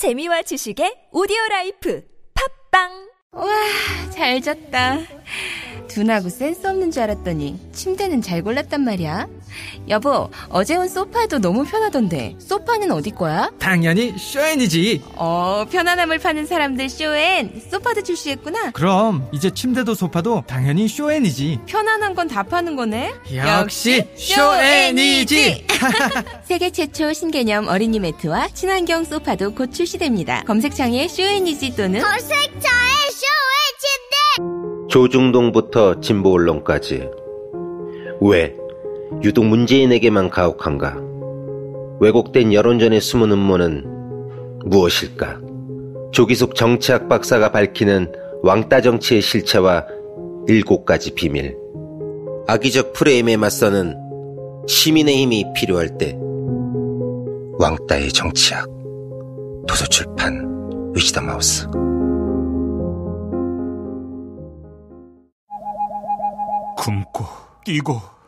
재미와 지식의 오디오 life 팟빵 와, 잘 잤다. 둔하고 센스 없는 줄 알았더니 침대는 잘 골랐단 말이야. 여보, 어제 온 소파도 너무 편하던데 소파는 어디 거야? 당연히 쇼엔이지. 어, 편안함을 파는 사람들 쇼엔 소파도 출시했구나. 그럼 이제 침대도 소파도 당연히 쇼엔이지. 편안한 건 다 파는 거네. 역시 쇼엔이지. 세계 최초 신개념 어린이 매트와 친환경 소파도 곧 출시됩니다. 검색창에 쇼엔이지 또는 검색창에 쇼의 조중동부터 진보 언론까지 왜 유독 문재인에게만 가혹한가? 왜곡된 여론전의 숨은 음모는 무엇일까? 조기숙 정치학 박사가 밝히는 왕따 정치의 실체와 일곱 가지 비밀. 악의적 프레임에 맞서는 시민의 힘이 필요할 때 왕따의 정치학. 도서출판 위시다 마우스. 굶고 뛰고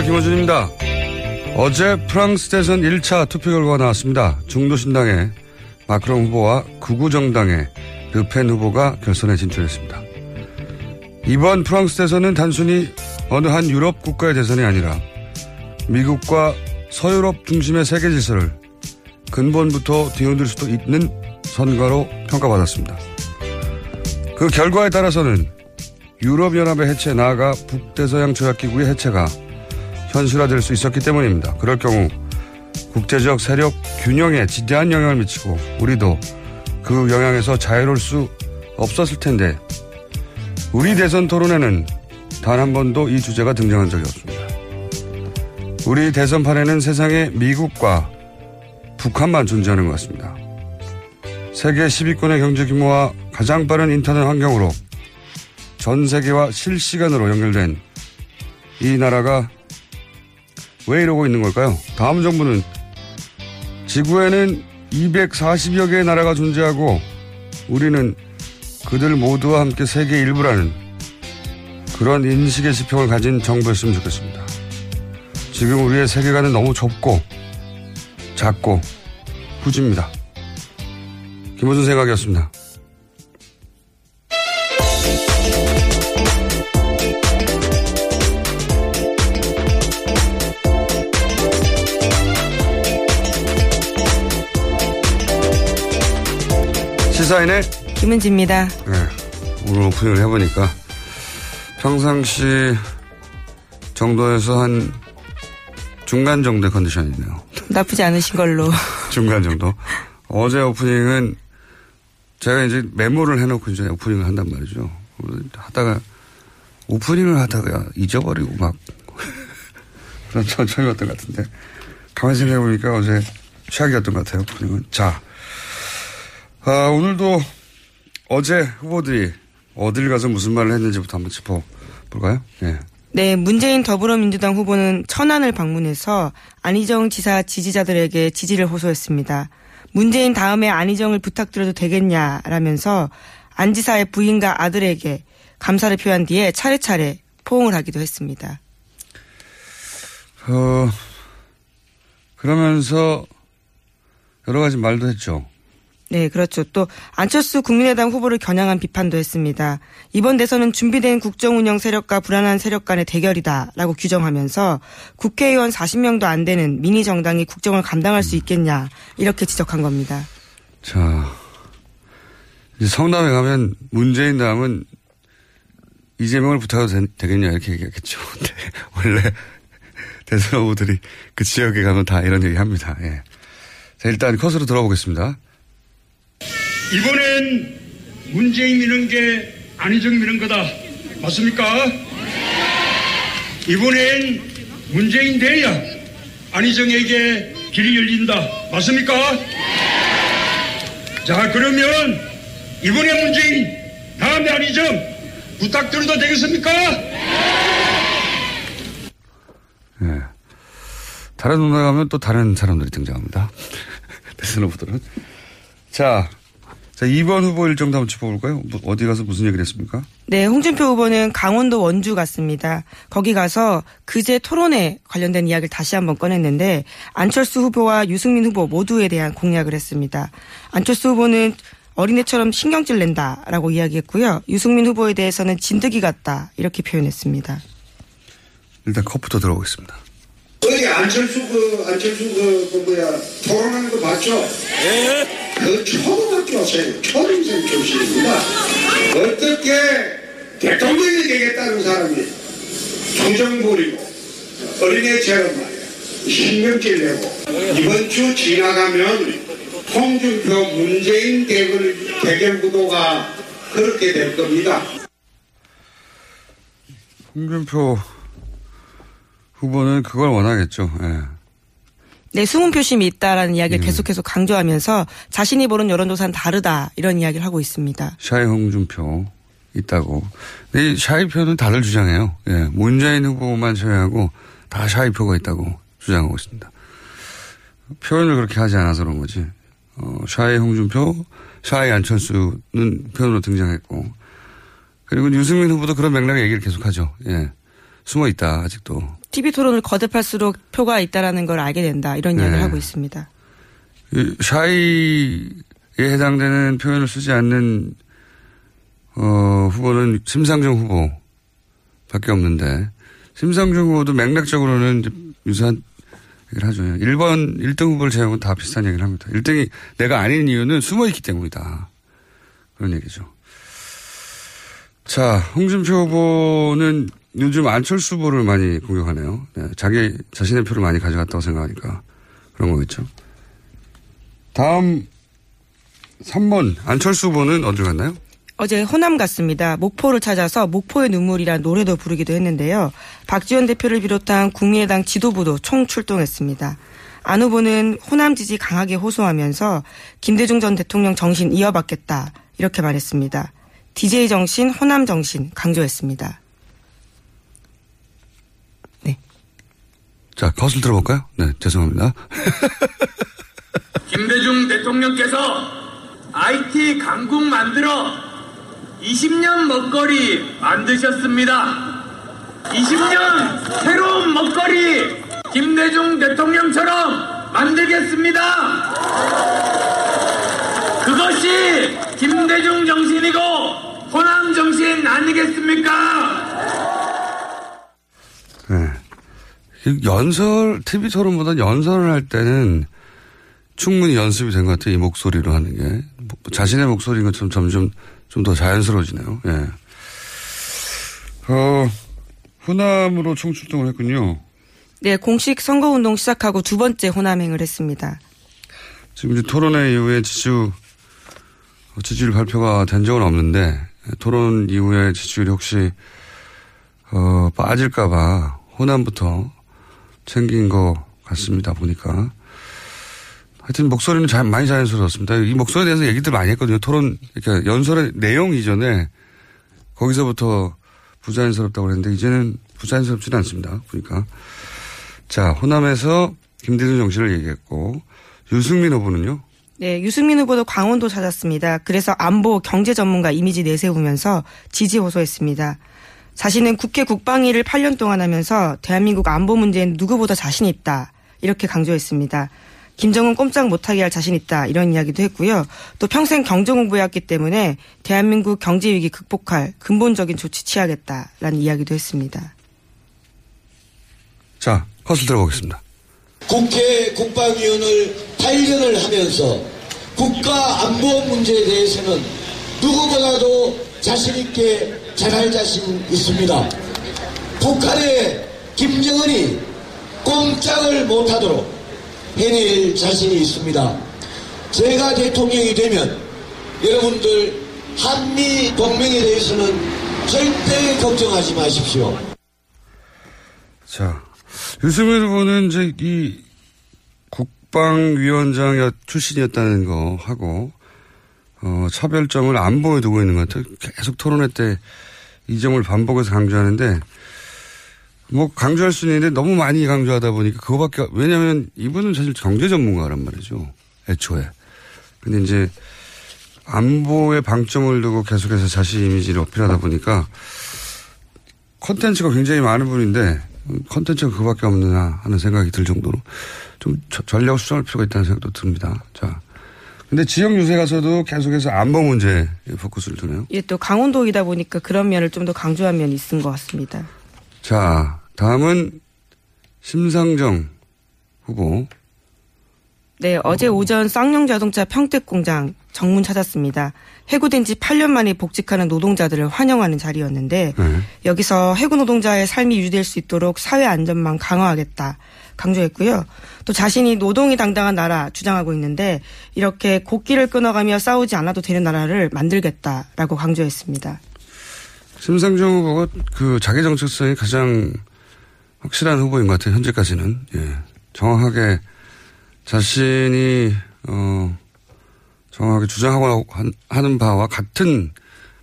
안녕하세요. 김호준입니다. 어제 프랑스 대선 1차 투표 결과가 나왔습니다. 중도신당의 마크롱 후보와 구구정당의 르펜 후보가 결선에 진출했습니다. 이번 프랑스 대선은 단순히 어느 한 유럽 국가의 대선이 아니라 미국과 서유럽 중심의 세계 질서를 근본부터 뒤흔들 수도 있는 선거로 평가받았습니다. 그 결과에 따라서는 유럽연합의 해체 나아가 북대서양 조약기구의 해체가 현실화될 수 있었기 때문입니다. 그럴 경우 국제적 세력 균형에 지대한 영향을 미치고 우리도 그 영향에서 자유로울 수 없었을 텐데 우리 대선 토론에는 단 한 번도 이 주제가 등장한 적이 없습니다. 우리 대선판에는 세상에 미국과 북한만 존재하는 것 같습니다. 세계 10위권의 경제 규모와 가장 빠른 인터넷 환경으로 전 세계와 실시간으로 연결된 이 나라가 왜 이러고 있는 걸까요? 다음 정부는 지구에는 240여 개의 나라가 존재하고 우리는 그들 모두와 함께 세계 일부라는 그런 인식의 지평을 가진 정부였으면 좋겠습니다. 지금 우리의 세계관은 너무 좁고 작고 후집니다. 김호준 생각이었습니다. 시사인의 김은지입니다. 네, 오늘 오프닝을 해보니까 평상시 정도에서 한 중간 정도의 컨디션이네요. 나쁘지 않으신 걸로. 중간 정도. 어제 오프닝은 제가 이제 메모를 해놓고 이제 오프닝을 한단 말이죠. 하다가 오프닝을 하다가 잊어버리고 막 그런 천천히였던 것 같은데 가만히 생각해보니까 어제 최악이었던 것 같아요. 오프닝은. 자, 아, 오늘도 어제 후보들이 어딜 가서 무슨 말을 했는지부터 한번 짚어볼까요? 예. 네, 문재인 더불어민주당 후보는 천안을 방문해서 안희정 지사 지지자들에게 지지를 호소했습니다. 문재인 다음에 안희정을 부탁드려도 되겠냐라면서 안 지사의 부인과 아들에게 감사를 표한 뒤에 차례차례 포옹을 하기도 했습니다. 어, 그러면서 여러 가지 말도 했죠. 네, 그렇죠. 또 안철수 국민의당 후보를 겨냥한 비판도 했습니다. 이번 대선은 준비된 국정 운영 세력과 불안한 세력 간의 대결이다라고 규정하면서 국회의원 40명도 안 되는 미니 정당이 국정을 감당할 수 있겠냐 이렇게 지적한 겁니다. 자, 이제 성남에 가면 문재인 다음은 이재명을 부탁해도 되, 겠냐 이렇게 얘기했겠죠. 근데 원래 대선 후보들이 그 지역에 가면 다 이런 얘기 합니다. 예. 자, 일단 컷으로 들어보겠습니다. 이번엔 문재인 미는 게 안희정 미는 거다. 맞습니까? 이번엔 문재인 돼야 안희정에게 길이 열린다. 맞습니까? 자, 그러면 이번에 문재인, 다음에 안희정 부탁드려도 되겠습니까? 예. 다른 동네 가면 또 다른 사람들이 등장합니다. 대선 후보들은. 자, 자, 2번 후보 일정도 한번 짚어볼까요? 뭐, 어디 가서 무슨 얘기를 했습니까? 네, 홍준표 후보는 강원도 원주 갔습니다. 거기 가서 그제 토론에 관련된 이야기를 다시 한번 꺼냈는데 안철수 후보와 유승민 후보 모두에 대한 공약을 했습니다. 안철수 후보는 어린애처럼 신경질 낸다라고 이야기했고요. 유승민 후보에 대해서는 진드기 같다 이렇게 표현했습니다. 일단 컷부터 들어보겠습니다. 어디 안철수 그 안철수 그, 그 뭐야 토론하는 거 봤죠? 네. 그 초등학교 생 초등생 출신입니다. 어떻게 대통령이 되겠다는 사람이 정정 부리고 어린애처럼 말이야 신경질 내고 이번 주 지나가면 홍준표 문재인 대결 대결 구도가 그렇게 될 겁니다. 홍준표 후보는 그걸 원하겠죠. 예. 네, 숨은 표심이 있다라는 이야기를 음. 계속해서 강조하면서 자신이 보는 여론조사는 다르다 이런 이야기를 하고 있습니다. shy 홍준표 있다고. 근데 이 shy 표는 다들 주장해요. 예, 문재인 후보만 제외하고 다 shy 표가 있다고 주장하고 있습니다. 표현을 그렇게 하지 않아서 그런 거지. 어, shy 홍준표, shy 안철수는 표현으로 등장했고 그리고 유승민 후보도 그런 맥락의 얘기를 계속하죠. 예, 숨어 있다 아직도. TV 토론을 거듭할수록 표가 있다라는 걸 알게 된다 이런 네. 이야기를 하고 있습니다. 샤이에 해당되는 표현을 쓰지 않는 어, 후보는 심상정 후보밖에 없는데 심상정 후보도 맥락적으로는 유사한 얘기를 하죠. 1번 1등 후보를 제외하고 다 비슷한 얘기를 합니다. 1등이 내가 아닌 이유는 숨어 있기 때문이다. 그런 얘기죠. 자, 홍준표 후보는 요즘 안철수 후보를 많이 공격하네요. 네, 자기 자신의 표를 많이 가져갔다고 생각하니까 그런 거겠죠. 다음 3번 안철수 후보는 어디 갔나요? 어제 호남 갔습니다. 목포를 찾아서 목포의 눈물이란 노래도 부르기도 했는데요. 박지원 대표를 비롯한 국민의당 지도부도 총 출동했습니다. 안 후보는 호남 지지 강하게 호소하면서 김대중 전 대통령 정신 이어받겠다 이렇게 말했습니다. DJ 정신, 호남 정신 강조했습니다. 자, 컷을 들어볼까요? 네, 죄송합니다. 김대중 대통령께서 IT 강국 만들어 20년 먹거리 만드셨습니다. 20년 새로운 먹거리 김대중 대통령처럼 만들겠습니다. 그것이 김대중 정신이고 호남 정신 아니겠습니까? 네. 연설, TV 토론보다 연설을 할 때는 충분히 연습이 된 것 같아요. 이 목소리로 하는 게. 뭐 자신의 목소리인 것처럼 점점 좀 더 자연스러워지네요. 예. 어, 호남으로 총출동을 했군요. 네, 공식 선거운동 시작하고 두 번째 호남행을 했습니다. 지금 이제 토론회 이후에 지지율, 지지율 발표가 된 적은 없는데, 토론 이후에 지지율이 혹시, 어, 빠질까봐 호남부터 생긴 것 같습니다. 보니까. 하여튼 목소리는 잘, 많이 자연스러웠습니다. 이 목소리에 대해서 얘기들 많이 했거든요. 토론, 그러니까 연설의 내용 이전에 거기서부터 부자연스럽다고 그랬는데 이제는 부자연스럽지는 않습니다. 보니까. 자, 호남에서 김대중 정신을 얘기했고 유승민 후보는요? 네, 유승민 후보도 강원도 찾았습니다. 그래서 안보 경제 전문가 이미지 내세우면서 지지 호소했습니다. 자신은 국회 국방위를 8년 동안 하면서 대한민국 안보 문제엔 누구보다 자신 있다. 이렇게 강조했습니다. 김정은 꼼짝 못하게 할 자신 있다 이런 이야기도 했고요. 또 평생 경제 공부해왔기 때문에 대한민국 경제 위기 극복할 근본적인 조치 취하겠다라는 이야기도 했습니다. 자, 컷을 들어보겠습니다. 국회 국방위원을 8년을 하면서 국가 안보 문제에 대해서는 누구보다도 자신있게 잘할 자신 있습니다. 북한의 김정은이 꼼짝을 못하도록 해낼 자신이 있습니다. 제가 대통령이 되면 여러분들 한미 동맹에 대해서는 절대 걱정하지 마십시오. 자, 유승민 후보는 이제 이 국방위원장 출신이었다는 거 하고, 어, 차별점을 안보에 두고 있는 것 같아요. 계속 토론회 때 이 점을 반복해서 강조하는데, 뭐 강조할 수는 있는데 너무 많이 강조하다 보니까 그거밖에, 왜냐면 이분은 사실 경제 전문가란 말이죠. 애초에. 근데 이제 안보에 방점을 두고 계속해서 자신 이미지를 어필하다 보니까 컨텐츠가 굉장히 많은 분인데 컨텐츠가 그거밖에 없느냐 하는 생각이 들 정도로 좀 전략 수정할 필요가 있다는 생각도 듭니다. 자. 근데 지역 유세 가서도 계속해서 안보 문제에 포커스를 두네요. 예, 또 강원도이다 보니까 그런 면을 좀 더 강조한 면이 있은 것 같습니다. 자, 다음은 심상정 후보. 네, 어제 오전 쌍용 자동차 평택 공장 정문 찾았습니다. 해고된 지 8년 만에 복직하는 노동자들을 환영하는 자리였는데 네. 여기서 해고 노동자의 삶이 유지될 수 있도록 사회 안전망 강화하겠다 강조했고요. 또 자신이 노동이 당당한 나라 주장하고 있는데 이렇게 곡기를 끊어가며 싸우지 않아도 되는 나라를 만들겠다라고 강조했습니다. 심상정 후보가 그 자기 정체성이 가장 확실한 후보인 것 같아요. 현재까지는 예. 정확하게 자신이 어 정확하게 주장하고 하는 바와 같은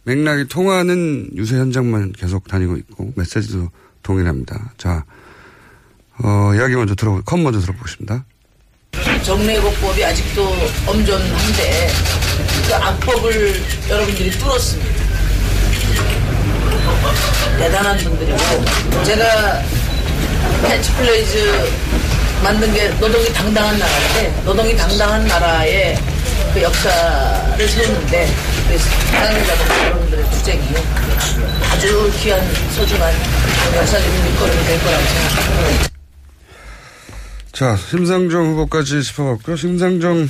맥락이 통하는 유세 현장만 계속 다니고 있고 메시지도 동일합니다. 자, 어, 이야기 먼저 들어보, 컷 먼저 들어보겠습니다. 정리해고법이 아직도 엄존한데 그 악법을 여러분들이 뚫었습니다. 대단한 분들이고 제가 캐치프레이즈 만든 게 노동이 당당한 나라인데 노동이 당당한 나라의 그 역사를 세우는데 사랑자동 여러분들의 투쟁이 아주 귀한 소중한 역사적인 일거리가 될 거라고 생각합니다. 자, 심상정 후보까지 짚어봤고요. 심상정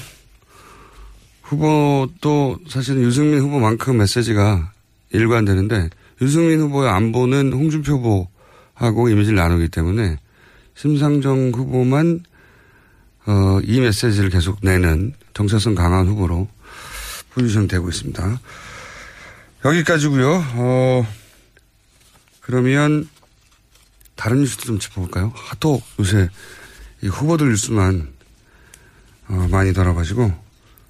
후보도 사실은 유승민 후보만큼 메시지가 일관되는데 유승민 후보의 안보는 홍준표 후보하고 이미지를 나누기 때문에 심상정 후보만 어, 이 메시지를 계속 내는 정체성 강한 후보로 포지션 되고 있습니다. 여기까지고요. 어, 그러면 다른 뉴스도 좀 짚어볼까요? 하도 요새 이 후보들 뉴스만 어, 많이 돌아가지고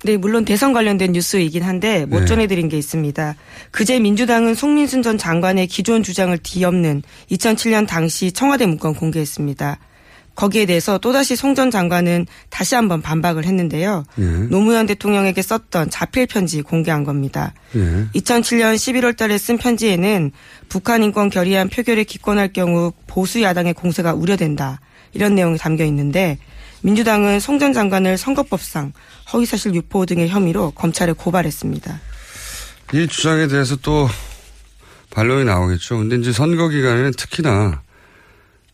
네, 물론 대선 관련된 뉴스이긴 한데 못 네. 전해드린 게 있습니다. 그제 민주당은 송민순 전 장관의 기존 주장을 뒤엎는 2007년 당시 청와대 문건 공개했습니다. 거기에 대해서 또다시 송 전 장관은 다시 한번 반박을 했는데요. 예. 노무현 대통령에게 썼던 자필 편지 공개한 겁니다. 예. 2007년 11월 달에 쓴 편지에는 북한 인권 결의안 표결에 기권할 경우 보수 야당의 공세가 우려된다. 이런 내용이 담겨 있는데 민주당은 송 전 장관을 선거법상 허위사실 유포 등의 혐의로 검찰에 고발했습니다. 이 주장에 대해서 또 반론이 나오겠죠. 근데 이제 선거 기간에는 특히나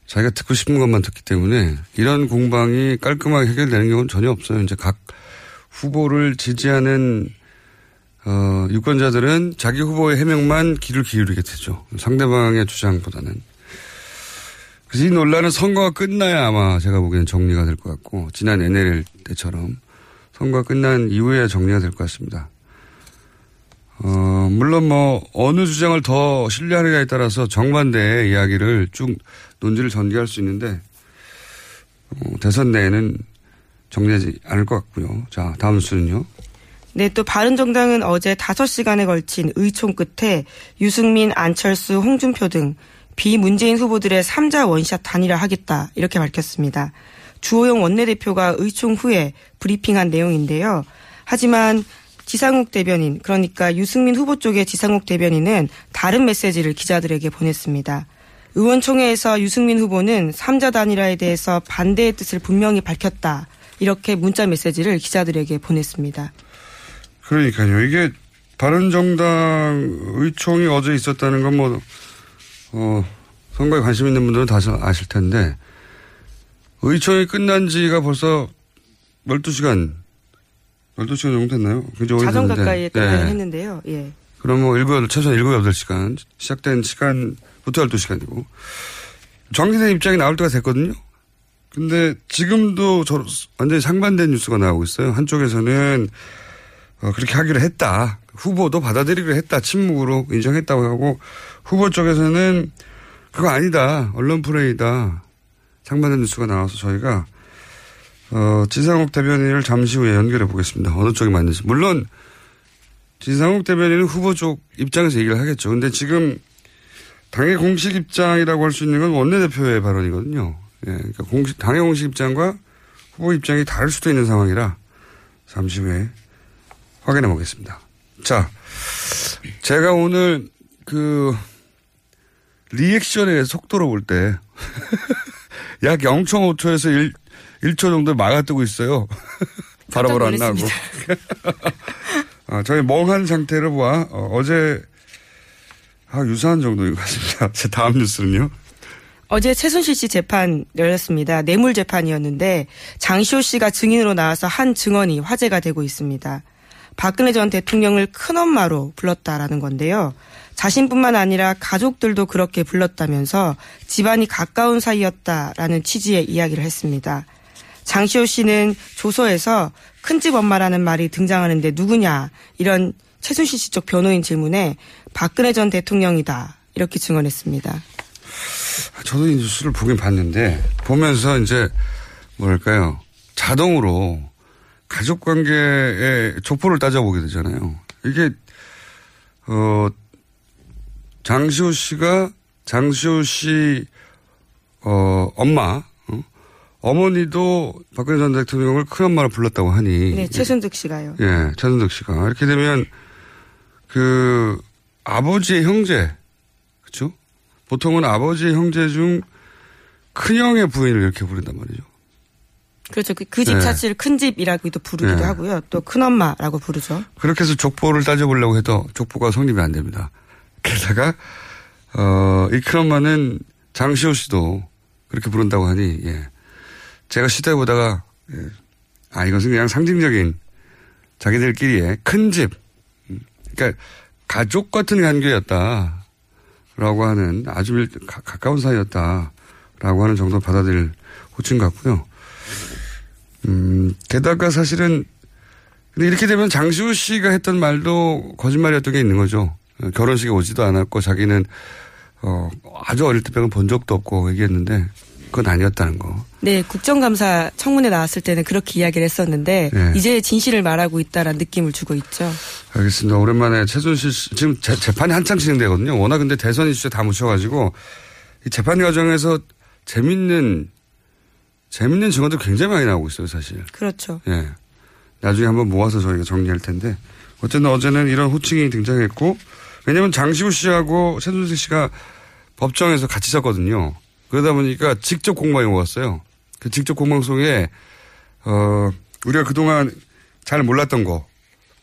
자기가 듣고 싶은 것만 듣기 때문에 이런 공방이 깔끔하게 해결되는 경우는 전혀 없어요. 이제 각 후보를 지지하는 어, 유권자들은 자기 후보의 해명만 귀를 기울이게 되죠. 상대방의 주장보다는. 그래서 이 논란은 선거가 끝나야 아마 제가 보기에는 정리가 될 것 같고 지난 NLL 때처럼 선거가 끝난 이후에 정리가 될 것 같습니다. 어, 물론 뭐 어느 주장을 더 신뢰하느냐에 따라서 정반대의 이야기를 쭉 논지를 전개할 수 있는데 어, 대선 내에는 정리하지 않을 것 같고요. 자, 다음 수는요. 네, 또 바른정당은 어제 5시간에 걸친 의총 끝에 유승민, 안철수, 홍준표 등 비문재인 후보들의 3자 원샷 단일화 하겠다 이렇게 밝혔습니다. 주호영 원내대표가 의총 후에 브리핑한 내용인데요. 하지만 지상욱 대변인 그러니까 유승민 후보 쪽의 지상욱 대변인은 다른 메시지를 기자들에게 보냈습니다. 의원총회에서 유승민 후보는 3자 단일화에 대해서 반대의 뜻을 분명히 밝혔다. 이렇게 문자 메시지를 기자들에게 보냈습니다. 그러니까요. 이게 바른 정당 의총이 어제 있었다는 건 뭐, 어, 선거에 관심 있는 분들은 다 아실 텐데, 의총이 끝난 지가 벌써 12시간, 12시간 정도 됐나요? 굉장히 자정. 가까이에 끝나긴 네. 했는데요. 예. 그럼 뭐 7, 최소한 7, 8시간. 시작된 시간부터 12시간이고. 정기된 입장이 나올 때가 됐거든요. 근데 지금도 저 완전히 상반된 뉴스가 나오고 있어요. 한쪽에서는 어, 그렇게 하기로 했다. 후보도 받아들이기로 했다. 침묵으로 인정했다고 하고 후보 쪽에서는 그거 아니다. 언론 플레이다. 상반된 뉴스가 나와서 저희가 어, 지상욱 대변인을 잠시 후에 연결해 보겠습니다. 어느 쪽이 맞는지. 물론 지상욱 대변인은 후보 쪽 입장에서 얘기를 하겠죠. 근데 지금 당의 공식 입장이라고 할 수 있는 건 원내대표의 발언이거든요. 예, 그러니까 공식, 당의 공식 입장과 후보 입장이 다를 수도 있는 상황이라 잠시 후에 확인해 보겠습니다. 자, 제가 오늘 그 리액션의 속도로 볼 때 약 0.5초에서 1, 1초 정도 막아뜨고 있어요. 바로바로 안 나고. 아, 저희 멍한 상태로 봐. 어, 제 아, 유사한 정도인 것 같습니다. 제 다음 뉴스는요. 어제 최순실 씨 재판 열렸습니다. 뇌물 재판이었는데 장시호 씨가 증인으로 나와서 한 증언이 화제가 되고 있습니다. 박근혜 전 대통령을 큰엄마로 불렀다라는 건데요. 자신뿐만 아니라 가족들도 그렇게 불렀다면서 집안이 가까운 사이였다라는 취지의 이야기를 했습니다. 장시호 씨는 조서에서 큰집 엄마라는 말이 등장하는데 누구냐 이런 최순실 씨 쪽 변호인 질문에 박근혜 전 대통령이다 이렇게 증언했습니다. 저도 이 뉴스를 보긴 봤는데 보면서 이제 뭐랄까요 자동으로 가족 관계의 족보를 따져보게 되잖아요. 이게 어 장시호 씨가 장시호 씨 어, 엄마 어? 어머니도 박근혜 전 대통령을 큰엄마로 불렀다고 하니 네, 최순득 씨가요. 예, 최순득 씨가 이렇게 되면 그 아버지의 형제 그렇죠? 보통은 아버지의 형제 중 큰형의 부인을 이렇게 부른단 말이죠. 그렇죠. 그집 네. 자체를 큰 집이라고도 부르기도 네. 하고요. 또 큰엄마라고 부르죠. 그렇게 해서 족보를 따져보려고 해도 족보가 성립이 안 됩니다. 게다가 어, 이 큰엄마는 장시호 씨도 그렇게 부른다고 하니 예. 제가 시도해 보다가 예. 아 이것은 그냥 상징적인 자기들끼리의 큰 집, 음, 그러니까 가족 같은 관계였다 라고 하는 아주 일- 가, 가까운 사이였다 라고 하는 정도 받아들일 호칭 같고요. 음, 게다가 사실은 근데 이렇게 되면 장시호 씨가 했던 말도 거짓말이었던 게 있는 거죠. 어, 결혼식에 오지도 않았고 자기는 어, 아주 어릴 때 빼고 본 적도 없고 얘기했는데 그건 아니었다는 거. 네, 국정감사 청문회 나왔을 때는 그렇게 이야기를 했었는데 네. 이제 진실을 말하고 있다라는 느낌을 주고 있죠. 알겠습니다. 오랜만에 최순실 씨, 지금 재, 재판이 한창 진행되거든요. 워낙 근데 대선 이슈에 다 묻혀가지고 이 재판 과정에서 재밌는, 재밌는 증언도 굉장히 많이 나오고 있어요, 사실. 그렇죠. 예. 나중에 한번 모아서 저희가 정리할 텐데. 어쨌든 어제는 이런 호칭이 등장했고, 왜냐면 장시호 씨하고 최순실 씨가 법정에서 같이 섰거든요. 그러다 보니까 직접 공방이 왔어요. 그 직접 공방송에, 어, 우리가 그동안 잘 몰랐던 거,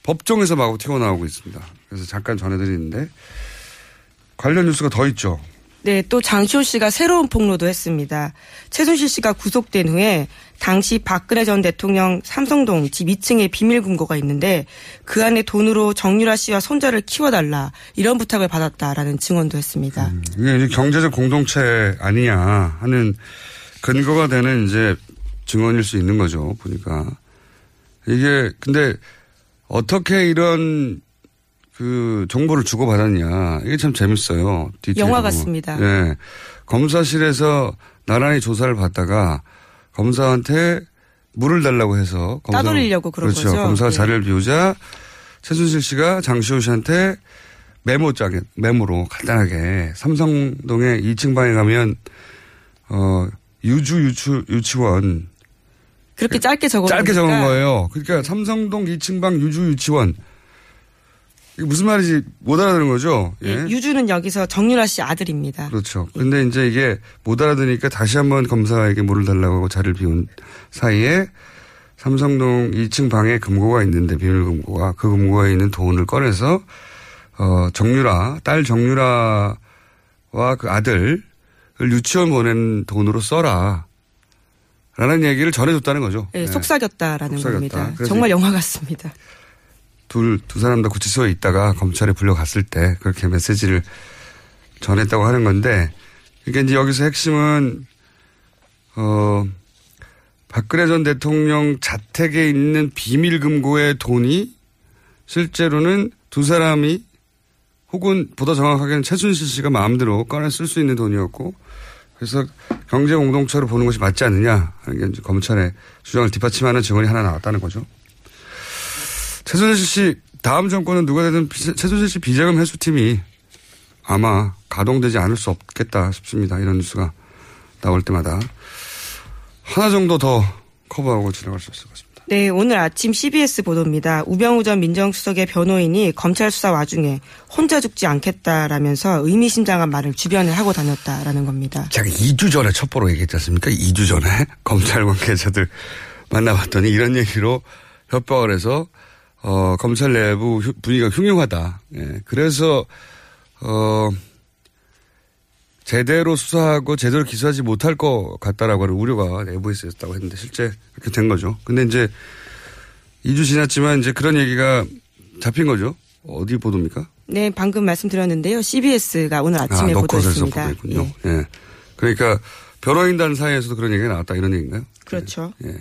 법정에서 마구 튀어나오고 있습니다. 그래서 잠깐 전해드리는데, 관련 뉴스가 더 있죠. 네, 또 장시호 씨가 새로운 폭로도 했습니다. 최순실 씨가 구속된 후에 당시 박근혜 전 대통령 삼성동 집 2층에 비밀 금고가 있는데 그 안에 돈으로 정유라 씨와 손자를 키워달라 이런 부탁을 받았다라는 증언도 했습니다. 이게 이제 경제적 공동체 아니냐 하는 근거가 되는 이제 증언일 수 있는 거죠. 보니까. 이게 근데 어떻게 이런 그 정보를 주고받았냐. 이게 참 재밌어요. 디테일하고. 영화 같습니다. 예. 검사실에서 나란히 조사를 받다가 검사한테 물을 달라고 해서 검사- 따돌리려고 그런 그렇죠. 거죠. 검사가 예. 자리를 비우자 최순실 씨가 장시호 씨한테 메모장에 메모로 간단하게 삼성동에 2층 방에 가면 어 유주 유치 유치원 그렇게 짧게 적어 짧게 적은 거예요. 그러니까 삼성동 2층 방 유주 유치원 이게 무슨 말인지 못 알아듣는 거죠. 예. 유주는 여기서 정유라 씨 아들입니다. 그렇죠. 근데 이제 이게 못 알아듣으니까 다시 한번 검사에게 물을 달라고 하고 자리를 비운 사이에 삼성동 2층 방에 금고가 있는데 비밀 금고가 그 금고에 있는 돈을 꺼내서 어 정유라 딸 정유라와 그 아들을 유치원 보낸 돈으로 써라. 라는 얘기를 전해줬다는 거죠. 네, 네. 속삭였다라는 속삭였다. 겁니다. 정말 영화 같습니다. 둘, 두 사람 다 구치소에 있다가 검찰에 불려갔을 때 그렇게 메시지를 전했다고 하는 건데, 그러니까 이제 여기서 핵심은, 어, 박근혜 전 대통령 자택에 있는 비밀금고의 돈이 실제로는 두 사람이 혹은 보다 정확하게는 최순실 씨가 마음대로 꺼내 쓸 수 있는 돈이었고, 그래서 경제 공동체로 보는 것이 맞지 않느냐 하는 게 검찰의 주장을 뒷받침하는 증언이 하나 나왔다는 거죠. 최순실 씨 다음 정권은 누가 되든 비- 최순실 씨 비자금 회수팀이 아마 가동되지 않을 수 없겠다 싶습니다. 이런 뉴스가 나올 때마다 하나 정도 더 커버하고 지나갈 수 있을 것 같습니다. 네, 오늘 아침 CBS 보도입니다. 우병우 전 민정수석의 변호인이 검찰 수사 와중에 혼자 죽지 않겠다라면서 의미심장한 말을 주변에 하고 다녔다라는 겁니다. 제가 2주 전에 첩보로 얘기했지 않습니까? 2주 전에 검찰 관계자들 만나봤더니 이런 얘기로 협박을 해서 어, 검찰 내부 휴- 분위기가 흉흉하다. 예, 그래서 어, 제대로 수사하고 제대로 기소하지 못할 것 같다라고 하는 우려가 내부에서 있었다고 했는데 실제 그렇게 된 거죠. 근데 이제 2주 지났지만 이제 그런 얘기가 잡힌 거죠. 어디 보도입니까? 네, 방금 말씀드렸는데요. CBS가 오늘 아침에 아, 보도했습니다. 보도했군요. 예. 그러니까 변호인단 사이에서도 그런 얘기가 나왔다 이런 얘기인가요? 그렇죠. 예.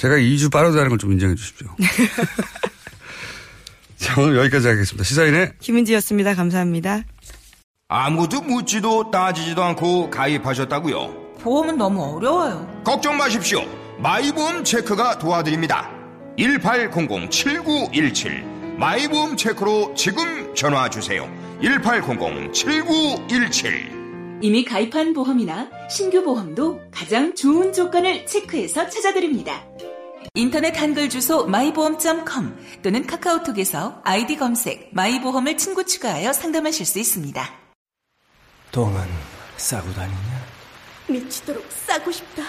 제가 2주 빠르다는 걸 좀 인정해 주십시오. 자, 오늘 여기까지 하겠습니다. 시사인의 김은지였습니다. 감사합니다. 아무도 묻지도 따지지도 않고 가입하셨다고요? 보험은 너무 어려워요. 걱정 마십시오. 마이보험 체크가 도와드립니다. 1800-7917 마이보험 체크로 지금 전화 주세요. 1800-7917 이미 가입한 보험이나 신규 보험도 가장 좋은 조건을 체크해서 찾아드립니다. 인터넷 한글 주소 마이보험.com 또는 카카오톡에서 아이디 검색 마이보험을 친구 추가하여 상담하실 수 있습니다. 똥은 싸고 다니냐? 미치도록 싸고 싶다.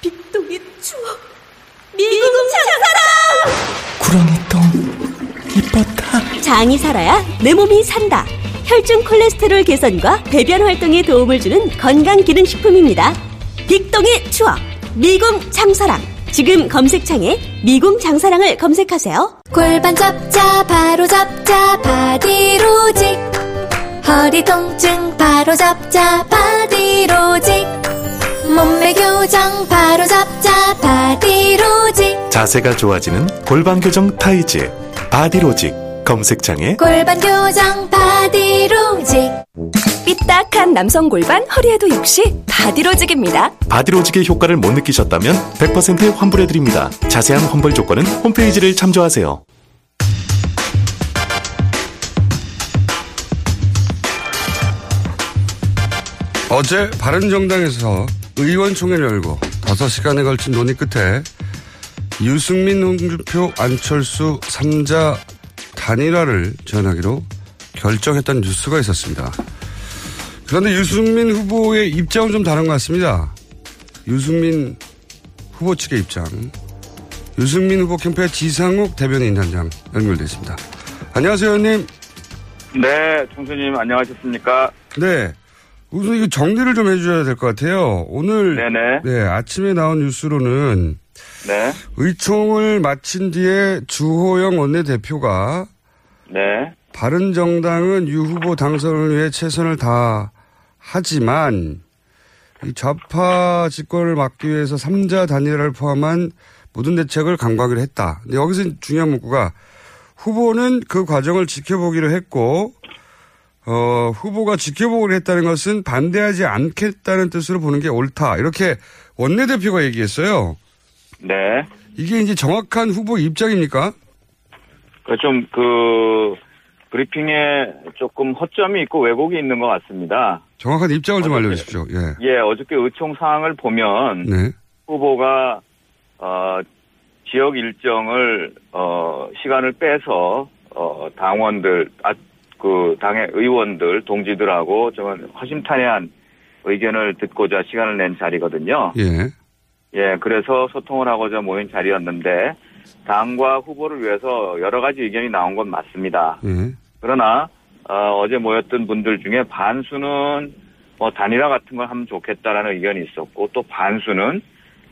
빅동의 추억. 미국 장사랑! 구렁이 똥 이뻤다. 장이 살아야 내 몸이 산다. 혈중 콜레스테롤 개선과 배변 활동에 도움을 주는 건강기능식품입니다. 빅동의 추억, 미궁 장사랑. 지금 검색창에 미궁 장사랑을 검색하세요. 골반 잡자 바로 잡자 바디로직 허리 통증 바로 잡자 바디로직 몸매 교정 바로 잡자 바디로직 자세가 좋아지는 골반 교정 타이즈 바디로직 검색창에 골반 교정 바디로직 삐딱한 남성 골반 허리에도 역시 바디로직입니다. 바디로직의 효과를 못 느끼셨다면 100% 환불해드립니다. 자세한 환불 조건은 홈페이지를 참조하세요. 어제 바른정당에서 의원총회를 열고 5시간에 걸친 논의 끝에 유승민, 홍준표, 안철수 3자 단일화를 제안하기로 결정했다는 뉴스가 있었습니다. 그런데 유승민 후보의 입장은 좀 다른 것 같습니다. 유승민 후보 측의 입장. 유승민 후보 캠프의 지상욱 대변인 단장 연결돼 있습니다. 안녕하세요, 의원님. 네, 총수님 안녕하셨습니까? 네. 우선 이거 정리를 좀 해주셔야 될 것 같아요. 오늘 네네. 네, 아침에 나온 뉴스로는 네, 의총을 마친 뒤에 주호영 원내대표가 네, 바른 정당은 유 후보 당선을 위해 최선을 다하지만 이 좌파 집권을 막기 위해서 삼자 단일화를 포함한 모든 대책을 강구하기로 했다. 근데 여기서 중요한 문구가 후보는 그 과정을 지켜보기로 했고 어, 후보가 지켜보기로 했다는 것은 반대하지 않겠다는 뜻으로 보는 게 옳다. 이렇게 원내대표가 얘기했어요. 네. 이게 이제 정확한 후보 입장입니까? 좀 그 브리핑에 조금 허점이 있고 왜곡이 있는 것 같습니다. 정확한 입장을 좀 알려주십시오. 예. 예, 어저께 의총 사항을 보면 네. 후보가 어, 지역 일정을 어, 시간을 빼서 어, 당원들, 아, 그 당의 의원들, 동지들하고 좀 허심탄회한 의견을 듣고자 시간을 낸 자리거든요. 예. 예, 그래서 소통을 하고자 모인 자리였는데 당과 후보를 위해서 여러 가지 의견이 나온 건 맞습니다. 예. 그러나 어, 제 모였던 분들 중에 반수는 뭐 단일화 같은 걸 하면 좋겠다라는 의견이 있었고 또 반수는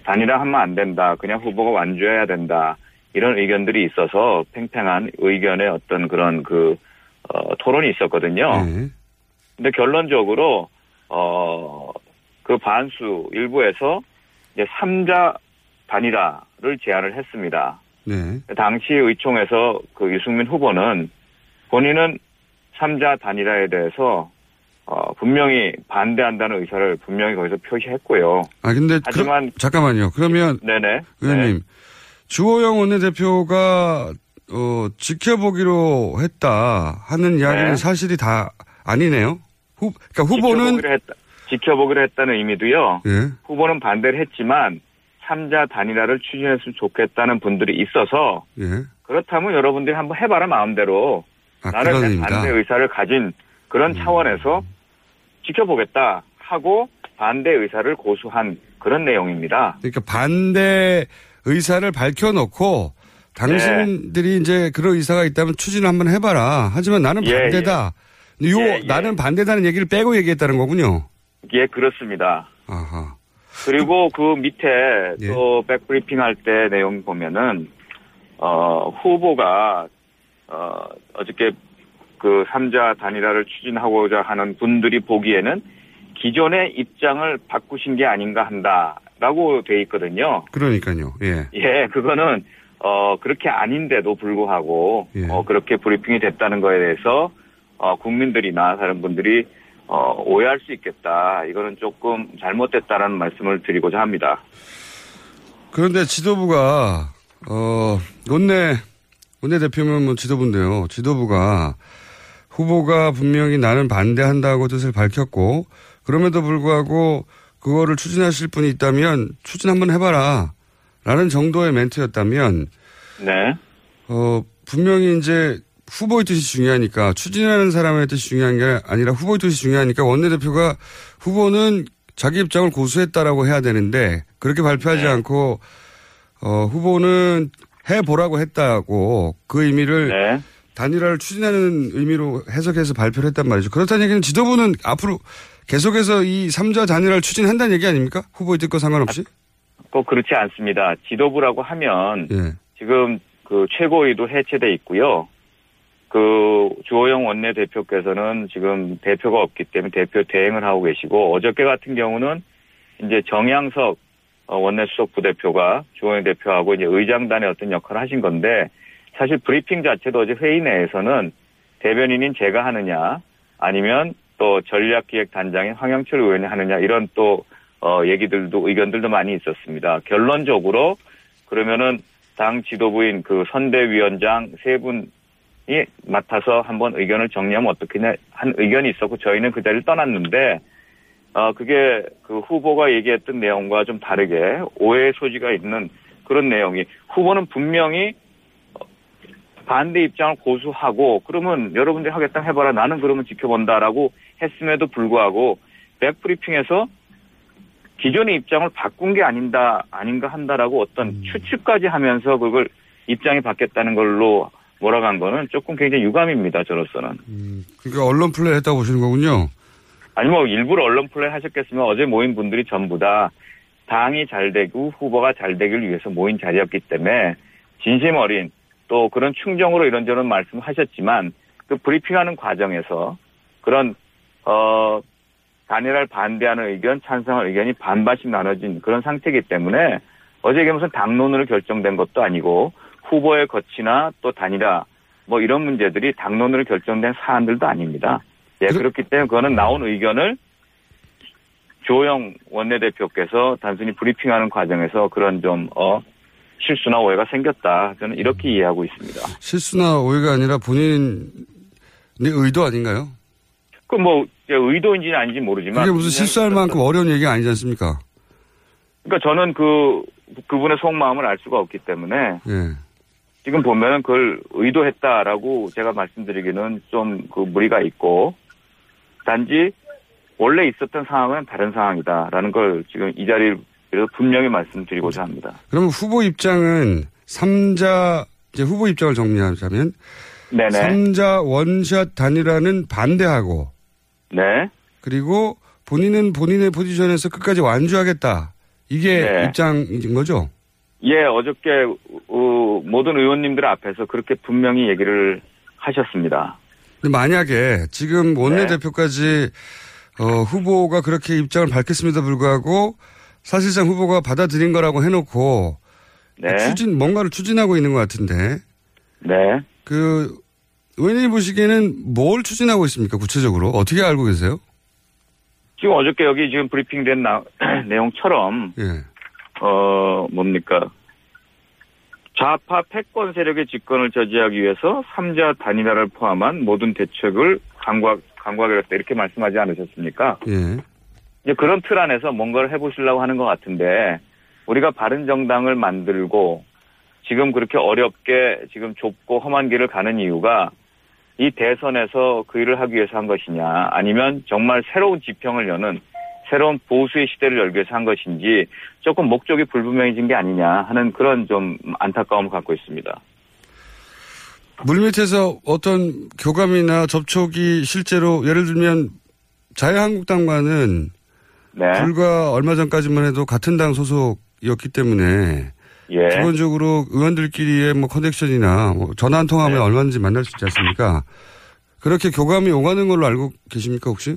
단일화 하면 안 된다. 그냥 후보가 완주해야 된다. 이런 의견들이 있어서 팽팽한 의견의 어떤 그런 그 어, 토론이 있었거든요. 예. 근데 결론적으로 어, 그 반수 일부에서 이제 3자 단일화를 제안을 했습니다. 네. 당시 의총에서 그 유승민 후보는 본인은 3자 단일화에 대해서 어, 분명히 반대한다는 의사를 분명히 거기서 표시했고요. 아 근데 하지만 그, 잠깐만요. 그러면 네네. 의원님 주호영 원내대표가 어, 지켜보기로 했다 하는 이야기는 네. 사실이 다 아니네요. 후, 그러니까 후보는 지켜보기로, 했다, 지켜보기로 했다는 의미도요. 예. 후보는 반대를 했지만 3자 단일화를 추진했으면 좋겠다는 분들이 있어서 예. 그렇다면 여러분들이 한번 해봐라 마음대로 아, 나는. 음. 반대 의사를 가진 그런 차원에서 지켜보겠다 하고 반대 의사를 고수한 그런 내용입니다. 그러니까 반대 의사를 밝혀놓고 당신들이 이제 그런 의사가 있다면 추진을 한번 해봐라. 하지만 나는 예, 반대다. 요 예, 예. 나는 반대다는 얘기를 빼고 얘기했다는 거군요. 예, 그렇습니다. 아하. 그리고 그 밑에 예. 또 백브리핑 할 때 내용 보면은 어 후보가 어 어저께 그 3자 단일화를 추진하고자 하는 분들이 보기에는 기존의 입장을 바꾸신 게 아닌가 한다라고 돼 있거든요. 그러니까요. 예. 예, 그거는 어 그렇게 아닌데도 불구하고 예. 어 그렇게 브리핑이 됐다는 거에 대해서 어 국민들이나 다른 분들이 어 오해할 수 있겠다. 이거는 조금 잘못됐다라는 말씀을 드리고자 합니다. 그런데 지도부가 어 원내 원내 대표면 뭐 지도부인데요. 지도부가 후보가 분명히 나는 반대한다고 뜻을 밝혔고 그럼에도 불구하고 그거를 추진하실 분이 있다면 추진 한번 해봐라 라는 정도의 멘트였다면 네. 어 분명히 이제 후보의 뜻이 중요하니까 추진하는 사람의 뜻이 중요한 게 아니라 후보의 뜻이 중요하니까 원내대표가 후보는 자기 입장을 고수했다라고 해야 되는데 그렇게 발표하지 않고 어 후보는 해보라고 했다고 그 의미를 단일화를 추진하는 의미로 해석해서 발표를 했단 말이죠. 그렇다는 얘기는 지도부는 앞으로 계속해서 이 3자 단일화를 추진한다는 얘기 아닙니까? 후보의 뜻과 상관없이? 꼭 그렇지 않습니다. 지도부라고 하면 예. 지금 그 최고위도 해체돼 있고요. 그 주호영 원내대표께서는 지금 대표가 없기 때문에 대표 대행을 하고 계시고 어저께 같은 경우는 이제 정양석 어, 원내수석 부대표가 주호영 대표하고 이제 의장단의 어떤 역할을 하신 건데 사실 브리핑 자체도 어제 회의 내에서는 대변인인 제가 하느냐 아니면 또 전략기획단장인 황영철 의원이 하느냐 이런 또 어, 얘기들도 의견들도 많이 있었습니다. 결론적으로 그러면은 당 지도부인 그 선대위원장 세 분 이 맡아서 한번 의견을 정리하면 어떻겠냐 한 의견이 있었고 저희는 그 자리를 떠났는데 어 그게 그 후보가 얘기했던 내용과 좀 다르게 오해의 소지가 있는 그런 내용이 후보는 분명히 어, 반대 입장을 고수하고 그러면 여러분들이 하겠다 해봐라 나는 그러면 지켜본다라고 했음에도 불구하고 백브리핑에서 기존의 입장을 바꾼 게 아닌다 아닌가 한다라고 어떤 추측까지 하면서 그걸 입장이 바뀌었다는 걸로 몰아간 거는 조금 굉장히 유감입니다 저로서는 그러니까 언론 플레이 했다고 보시는 거군요. 아니 뭐 일부러 언론 플레이 하셨겠으면 어제 모인 분들이 전부 다 당이 잘 되고 후보가 잘 되기를 위해서 모인 자리였기 때문에 진심 어린 또 그런 충정으로 이런저런 말씀하셨지만 그 브리핑하는 과정에서 그런 어 단일화를 반대하는 의견, 찬성하는 의견이 반반씩 나눠진 그런 상태이기 때문에 어제 이게 무슨 당론으로 결정된 것도 아니고 후보의 거치나 또 단일화 뭐 이런 문제들이 당론으로 결정된 사안들도 아닙니다. 예, 그렇기 때문에 그거는 나온 의견을 조영 원내대표께서 단순히 브리핑하는 과정에서 그런 좀, 어, 실수나 오해가 생겼다. 저는 이렇게 이해하고 있습니다. 실수나 오해가 아니라 본인의 의도 아닌가요? 그 뭐, 의도인지는 아닌지 모르지만. 그게 무슨 실수할 만큼 어려운 얘기가 아니지 않습니까? 그러니까 저는 그, 그분의 속마음을 알 수가 없기 때문에. 예. 지금 보면은 그걸 의도했다라고 제가 말씀드리기는 좀 그 무리가 있고. 단지 원래 있었던 상황은 다른 상황이다라는 걸 지금 이 자리를 그래서 분명히 말씀드리고자 합니다. 그러면 후보 입장은 3자, 이제 후보 입장을 정리하자면 네네. 3자 원샷 단일화는 반대하고 네. 그리고 본인은 본인의 포지션에서 끝까지 완주하겠다. 이게 네. 입장인 거죠? 예, 어저께 어, 모든 의원님들 앞에서 그렇게 분명히 얘기를 하셨습니다. 만약에 지금 원내대표까지 어, 후보가 그렇게 입장을 밝혔음에도 불구하고 사실상 후보가 받아들인 거라고 해놓고 네. 추진 뭔가를 추진하고 있는 것 같은데 네. 그 의원님 보시기에는 뭘 추진하고 있습니까 구체적으로 어떻게 알고 계세요? 지금 어저께 여기 지금 브리핑된 나- 내용처럼 예. 어 뭡니까 좌파 패권 세력의 집권을 저지하기 위해서 삼자 단일화를 포함한 모든 대책을 강구하, 강구하겠다 이렇게 말씀하지 않으셨습니까? 예. 이제 그런 틀 안에서 뭔가를 해보시려고 하는 것 같은데 우리가 바른 정당을 만들고 지금 그렇게 어렵게 지금 좁고 험한 길을 가는 이유가 이 대선에서 그 일을 하기 위해서 한 것이냐 아니면 정말 새로운 지평을 여는 새로운 보수의 시대를 열기 위해서 한 것인지 조금 목적이 불분명해진 게 아니냐 하는 그런 좀 안타까움을 갖고 있습니다. 물밑에서 어떤 교감이나 접촉이 실제로 예를 들면 자유한국당과는 네. 불과 얼마 전까지만 해도 같은 당 소속이었기 때문에 예. 기본적으로 의원들끼리의 뭐 커넥션이나 뭐 전화 한 통하면 네. 얼마든지 만날 수 있지 않습니까? 그렇게 교감이 오가는 걸로 알고 계십니까 혹시?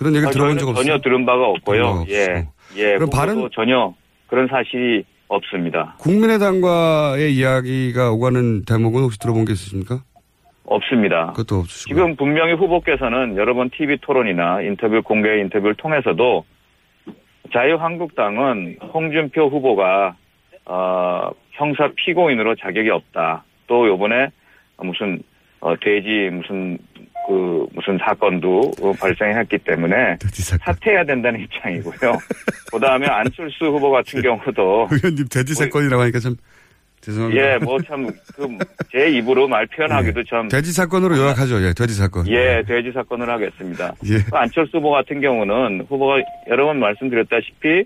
그런 얘기 아, 들어본 적 없어요? 전혀 들은 바가 없고요. 예. 예. 그럼 바른- 전혀 그런 사실이 없습니다. 국민의당과의 이야기가 오가는 대목은 혹시 들어본 게 있으십니까? 없습니다. 그것도 없으시고. 지금 분명히 후보께서는 여러 번 TV 토론이나 인터뷰 공개 인터뷰를 통해서도 자유한국당은 홍준표 후보가 어, 형사 피고인으로 자격이 없다. 또 요번에 무슨 어, 돼지 무슨 그 무슨 사건도 어, 발생했기 때문에 사퇴해야 된다는 입장이고요. 그다음에 안철수 후보 같은 경우도 의원님 돼지 사건이라고 하니까 참 죄송합니다. 예, 뭐 참 그제 입으로 말 표현하기도 참 돼지 사건으로 요약하죠. 예, 돼지 사건. 예, 돼지 사건을 하겠습니다. 예. 그 안철수 후보 같은 경우는 후보가 여러 번 말씀드렸다시피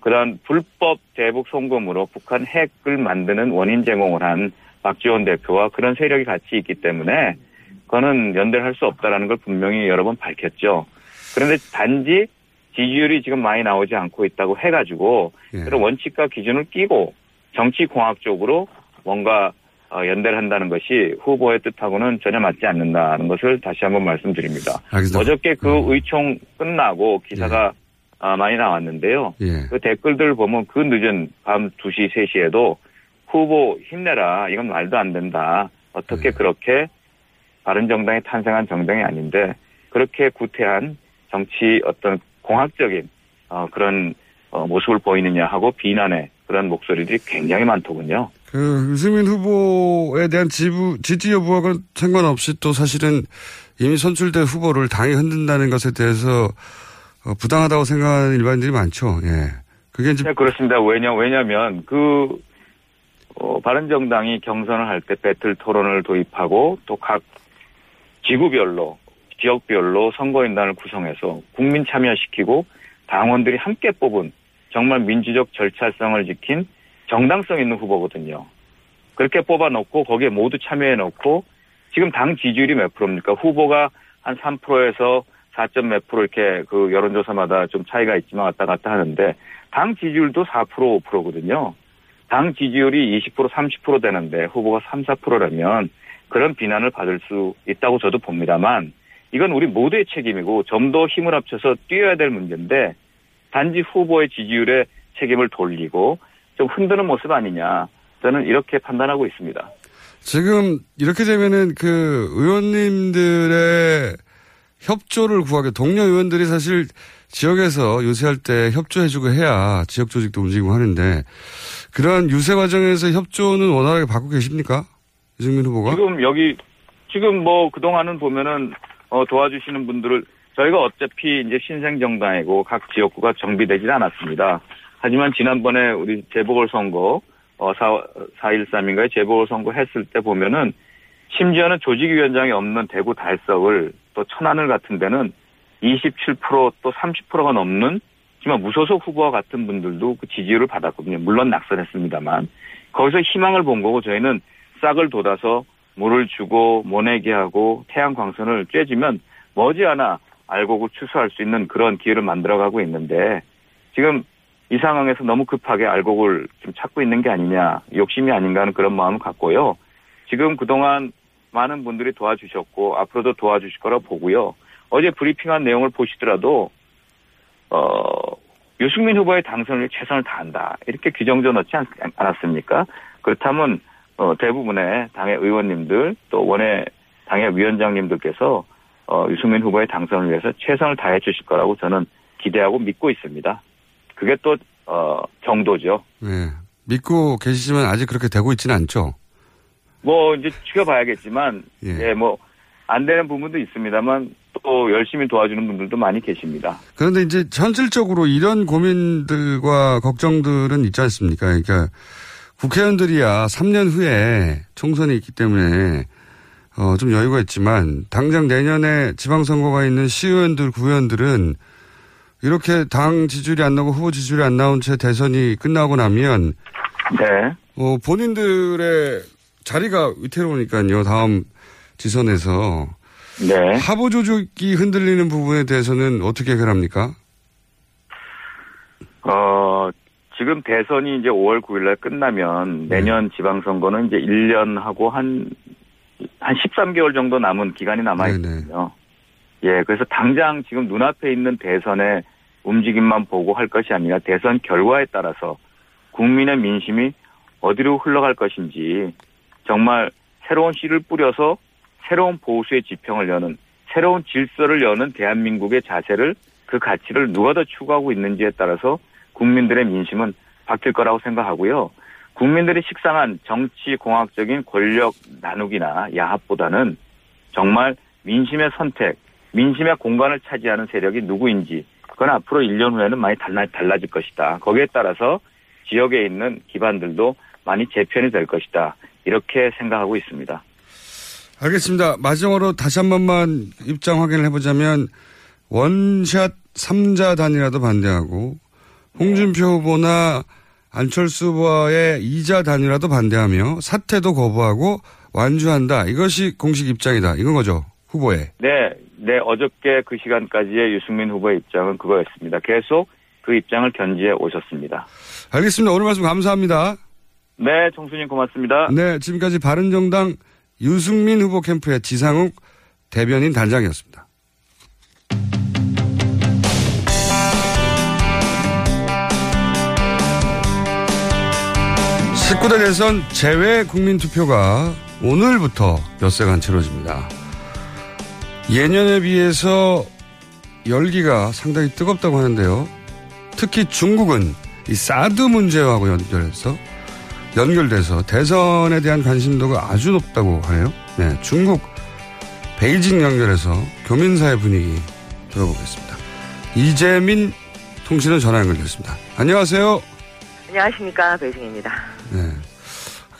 그러한 불법 대북 송금으로 북한 핵을 만드는 원인 제공을 한 박지원 대표와 그런 세력이 같이 있기 때문에 그 거는 연대를 할 수 없다라는 걸 분명히 여러 번 밝혔죠. 그런데 단지 지지율이 지금 많이 나오지 않고 있다고 해가지고 그런 원칙과 기준을 끼고 정치 공학적으로 뭔가 어, 연대를 한다는 것이 후보의 뜻하고는 전혀 맞지 않는다는 것을 다시 한번 말씀드립니다. 알겠습니다. 어저께 그 의총 끝나고 기사가 아, 많이 나왔는데요. 예. 그 댓글들 보면 그 늦은 밤 2시, 3시에도 후보 힘내라. 이건 말도 안 된다. 어떻게 그렇게 바른정당이 탄생한 정당이 아닌데 그렇게 구태한 정치 어떤 공학적인 어, 그런 어, 모습을 보이느냐 하고 비난의 그런 목소리들이 굉장히 많더군요. 그 유승민 후보에 대한 지부, 지지 여부와는 상관없이 또 사실은 이미 선출된 후보를 당이 흔든다는 것에 대해서 어, 부당하다고 생각하는 일반인들이 많죠. 예. 그게 이제 네, 그렇습니다. 왜냐, 왜냐면, 그, 어, 바른정당이 경선을 할 때 배틀 토론을 도입하고 또 각 지구별로, 지역별로 선거인단을 구성해서 국민 참여시키고 당원들이 함께 뽑은 정말 민주적 절차성을 지킨 정당성 있는 후보거든요. 그렇게 뽑아놓고 거기에 모두 참여해놓고 지금 당 지지율이 몇 프로입니까? 후보가 한 3%에서 4점 몇 프로 이렇게 그 여론조사마다 좀 차이가 있지만 왔다 갔다 하는데 당 지지율도 4% 5%거든요. 당 지지율이 20% 30% 되는데 후보가 3, 4%라면 그런 비난을 받을 수 있다고 저도 봅니다만 이건 우리 모두의 책임이고 좀 더 힘을 합쳐서 뛰어야 될 문제인데 단지 후보의 지지율에 책임을 돌리고 좀 흔드는 모습 아니냐 저는 이렇게 판단하고 있습니다. 지금 이렇게 되면은 그 의원님들의 협조를 구하게 동료 의원들이 사실 지역에서 유세할 때 협조해주고 해야 지역 조직도 움직이고 하는데 그러한 유세 과정에서 협조는 원활하게 받고 계십니까? 이승민 후보가? 지금 여기 지금 뭐 그동안은 보면은 어, 도와주시는 분들을 저희가 어차피 이제 신생 정당이고 각 지역구가 정비되질 않았습니다. 하지만 지난번에 우리 재보궐선거 어, 4, 4.13인가에 재보궐선거 했을 때 보면은 심지어는 조직위원장이 없는 대구 달석을 또 천안을 같은 데는 27%또 30%가 넘는 하지만 무소속 후보와 같은 분들도 그 지지율을 받았거든요. 물론 낙선했습니다만 거기서 희망을 본 거고 저희는 싹을 돋아서 물을 주고 모내게 하고 태양 광선을 쬐주면 머지않아 알곡을 추수할 수 있는 그런 기회를 만들어가고 있는데 지금 이 상황에서 너무 급하게 알곡을 좀 찾고 있는 게 아니냐 욕심이 아닌가 하는 그런 마음을 갖고요. 지금 그동안 많은 분들이 도와주셨고 앞으로도 도와주실 거라 보고요. 어제 브리핑한 내용을 보시더라도 어 유승민 후보의 당선을 최선을 다한다 이렇게 규정져 넣지 않, 않았습니까? 그렇다면 어, 대부분의 당의 의원님들 또 원외 당의 위원장님들께서 어, 유승민 후보의 당선을 위해서 최선을 다해 주실 거라고 저는 기대하고 믿고 있습니다. 그게 또 어, 정도죠. 네. 믿고 계시지만 아직 그렇게 되고 있지는 않죠. 뭐 이제 지켜봐야겠지만 예, 뭐안 되는 부분도 있습니다만 또 열심히 도와주는 분들도 많이 계십니다. 그런데 이제 현실적으로 이런 고민들과 걱정들은 있지 않습니까? 그러니까 국회의원들이야 3년 후에 총선이 있기 때문에 어, 좀 여유가 있지만 당장 내년에 지방선거가 있는 시의원들, 구의원들은 이렇게 당 지지율이 안 나고 후보 지지율이 안 나온 채 대선이 끝나고 나면 네. 어, 본인들의 자리가 위태로우니까요. 다음 지선에서 네. 하보 조직이 흔들리는 부분에 대해서는 어떻게 해결합니까? 어, 지금 대선이 이제 5월 9일날 끝나면 내년 지방선거는 이제 1년 하고 한, 한 13개월 정도 남은 기간이 남아있거든요. 예, 그래서 당장 지금 눈앞에 있는 대선의 움직임만 보고 할 것이 아니라 대선 결과에 따라서 국민의 민심이 어디로 흘러갈 것인지 정말 새로운 씨를 뿌려서 새로운 보수의 지평을 여는 새로운 질서를 여는 대한민국의 자세를 그 가치를 누가 더 추구하고 있는지에 따라서 국민들의 민심은 바뀔 거라고 생각하고요. 국민들이 식상한 정치 공학적인 권력 나누기나 야합보다는 정말 민심의 선택, 민심의 공간을 차지하는 세력이 누구인지 그건 앞으로 1년 후에는 많이 달라, 달라질 것이다. 거기에 따라서 지역에 있는 기반들도 많이 재편이 될 것이다. 이렇게 생각하고 있습니다. 알겠습니다. 마지막으로 다시 한 번만 입장 확인을 해보자면 원샷 3자 단이라도 반대하고 홍준표 후보나 안철수 후보의 2자 단이라도 반대하며 사퇴도 거부하고 완주한다. 이것이 공식 입장이다. 이건 거죠. 후보의. 네, 네 어저께 그 시간까지의 유승민 후보의 입장은 그거였습니다. 계속 그 입장을 견지해 오셨습니다. 알겠습니다. 오늘 말씀 감사합니다. 네, 청수님 고맙습니다. 네, 지금까지 바른정당 유승민 후보 캠프의 지상욱 대변인 단장이었습니다. 19대 대선 재외 국민 투표가 오늘부터 엿새간 치러집니다. 예년에 비해서 열기가 상당히 뜨겁다고 하는데요. 특히 중국은 이 사드 문제하고 연결해서 연결돼서 대선에 대한 관심도가 아주 높다고 하네요. 네, 중국 베이징 연결해서 교민사회 분위기 들어보겠습니다. 이재민 통신은 전화 연결됐습니다. 안녕하세요. 안녕하십니까 베이징입니다. 네,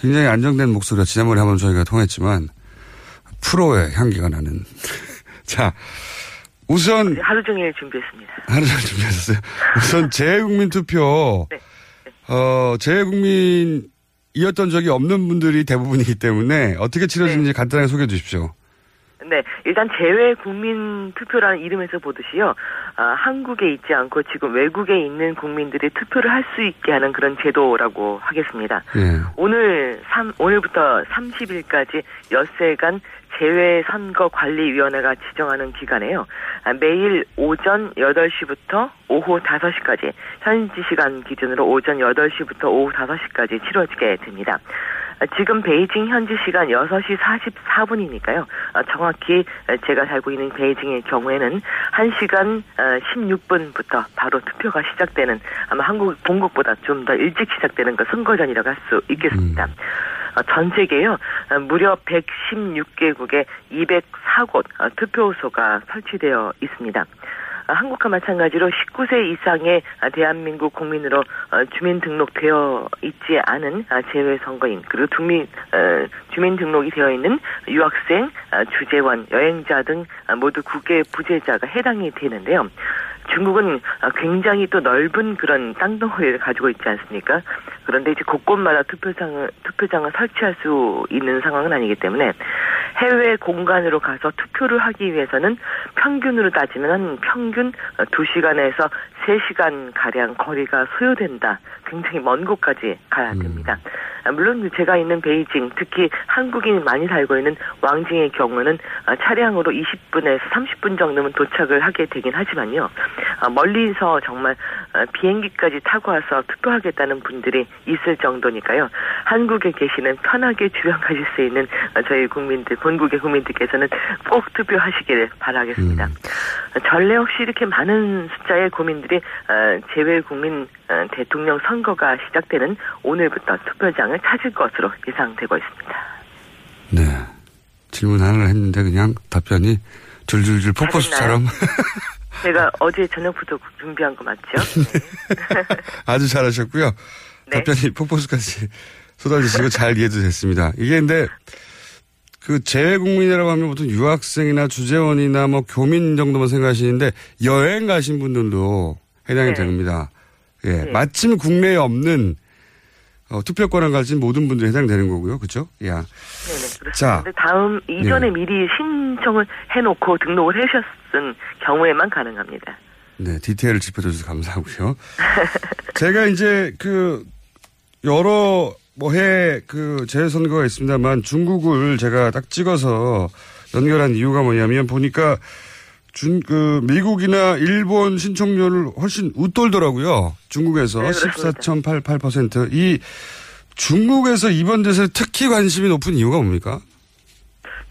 굉장히 안정된 목소리가 지난번에 한번 저희가 통했지만 프로의 향기가 나는. 자, 우선 하루 종일 준비했습니다. 하루 종일 준비했어요. 우선 재국민 투표. 네. 어, 재국민이었던 적이 없는 분들이 대부분이기 때문에 어떻게 치러지는지 간단하게 소개해 주십시오. 네, 일단 재외 국민 투표라는 이름에서 보듯이요, 아, 한국에 있지 않고 지금 외국에 있는 국민들이 투표를 할 수 있게 하는 그런 제도라고 하겠습니다. 예. 오늘 3, 오늘부터 30일까지 엿새간 재외선거관리위원회가 지정하는 기간에요. 아, 매일 오전 8시부터 오후 5시까지, 현지 시간 기준으로 오전 8시부터 오후 5시까지 치러지게 됩니다. 아, 지금 베이징 현지 시간 6시 44분이니까요. 아, 정확히 제가 살고 있는 베이징의 경우에는 1시간 16분부터 바로 투표가 시작되는 아마 한국 본국보다 좀 더 일찍 시작되는 그 선거전이라고 할 수 있겠습니다. 어, 전 세계요 어, 무려 116개국에 204곳 어, 투표소가 설치되어 있습니다. 한국과 마찬가지로 19세 이상의 대한민국 국민으로 주민등록되어 있지 않은 재외선거인 그리고 주민, 주민등록이 되어 있는 유학생, 주재원, 여행자 등 모두 국외 부재자가 해당이 되는데요. 중국은 어, 굉장히 또 넓은 그런 땅덩어리를 가지고 있지 않습니까? 그런데 이제 곳곳마다 투표장을 투표장을 설치할 수 있는 상황은 아니기 때문에 해외 공간으로 가서 투표를 하기 위해서는 평균으로 따지면 평균 2시간에서 3시간 가량 거리가 소요된다. 굉장히 먼 곳까지 가야 됩니다. 아, 물론 제가 있는 베이징, 특히 한국인이 많이 살고 있는 왕징의 경우는 아, 차량으로 20분에서 30분 정도면 도착을 하게 되긴 하지만요. 아, 멀리서 정말 비행기까지 타고 와서 투표하겠다는 분들이 있을 정도니까요. 한국에 계시는 편하게 주변 가실 수 있는 저희 국민들, 본국의 국민들께서는 꼭 투표하시기를 바라겠습니다. 음. 전례 없이 이렇게 많은 숫자의 국민들이 재외 국민 대통령 선거가 시작되는 오늘부터 투표장을 찾을 것으로 예상되고 있습니다. 네. 질문 하나를 했는데 그냥 답변이 줄줄줄 폭포수처럼. 제가 어제 저녁부터 준비한 거 맞죠? 네. 아주 잘하셨고요. 네. 답변이 폭포수까지 쏟아지시고 잘 이해도 됐습니다. 이게 근데 그 재외국민이라고 하면 보통 유학생이나 주재원이나 뭐 교민 정도만 생각하시는데 여행 가신 분들도 해당이 네. 됩니다. 예. 네. 마침 국내에 없는 어, 투표권을 가진 모든 분들이 해당되는 거고요. 그렇죠? 야. 네네. 그렇습니다. 자. 다음 이전에 네. 미리 신청을 해 놓고 등록을 하셨은 경우에만 가능합니다. 네, 디테일을 짚어줘서 감사하고요. 제가 이제 그 여러 뭐해그 재선거가 있습니다만 중국을 제가 딱 찍어서 연결한 이유가 뭐냐면 보니까 준, 그, 미국이나 일본 신청률을 훨씬 웃돌더라고요. 중국에서 네, 14.88%. 이 중국에서 이번 대선에 특히 관심이 높은 이유가 뭡니까?